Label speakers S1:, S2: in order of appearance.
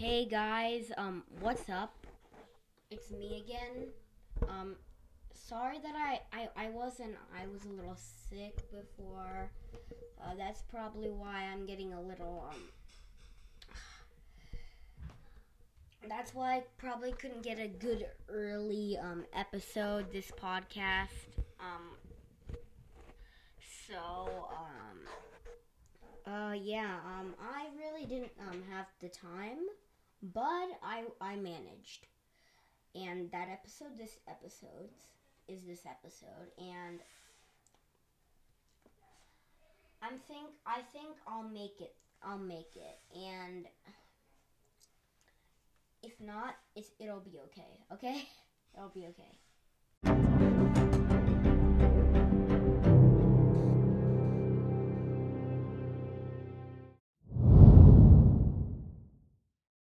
S1: Hey guys, um, what's up? It's me again. Um, sorry that I, I, I wasn't, I was a little sick before. Uh, that's probably why I'm getting a little, um, that's why I probably couldn't get a good early, um, episode, this podcast. Um, so, um, uh, yeah, um, I really didn't, um, have the time, but I, I managed. And that episode, this episode, is this episode, and I'm think, I think I'll make it, I'll make it, and if not, it's, it'll be okay, okay? It'll be okay.